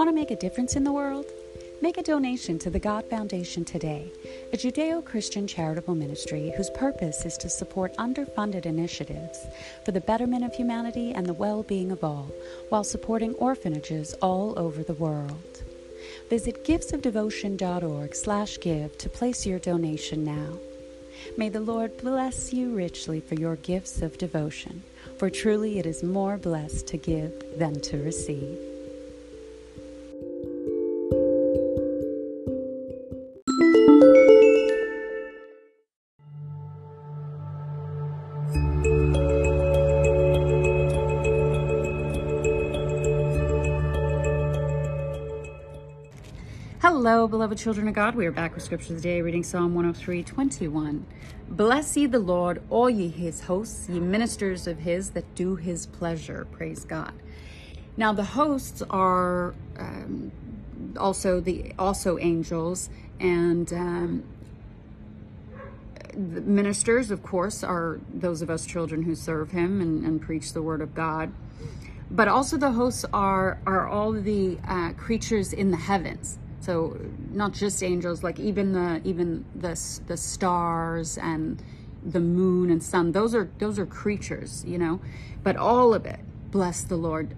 Want to make a difference in the world? Make a donation to the God Foundation today, a Judeo Christian charitable ministry whose purpose is to support underfunded initiatives for the betterment of humanity and the well being of all, while supporting orphanages all over the world. Visit giftsofdevotion.org slash give to place your donation now. May the Lord bless you richly for your gifts of devotion, for truly it is more blessed to give than to receive. Hello, beloved children of God. We are back with Scripture today, reading Psalm 103 21. Bless ye the Lord, all ye his hosts, ye ministers of his that do his pleasure. Praise God. Now, the hosts are um, also the also angels, and um, the ministers, of course, are those of us children who serve him and, and preach the word of God. But also, the hosts are are all the uh, creatures in the heavens so not just angels like even the even the the stars and the moon and sun those are those are creatures you know? But all of it bless the lord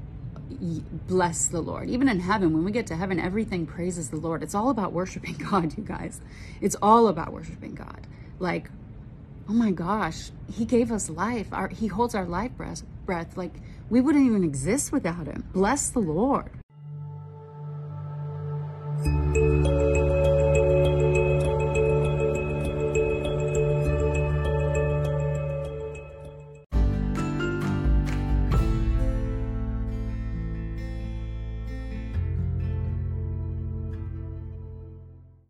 bless the lord. Even in heaven when we get to heaven everything praises the lord. It's all about worshiping god you guys. It's all about worshiping god. Like oh my gosh he gave us life. Our, he holds our life breath breath. Like we wouldn't even exist without him. Bless the lord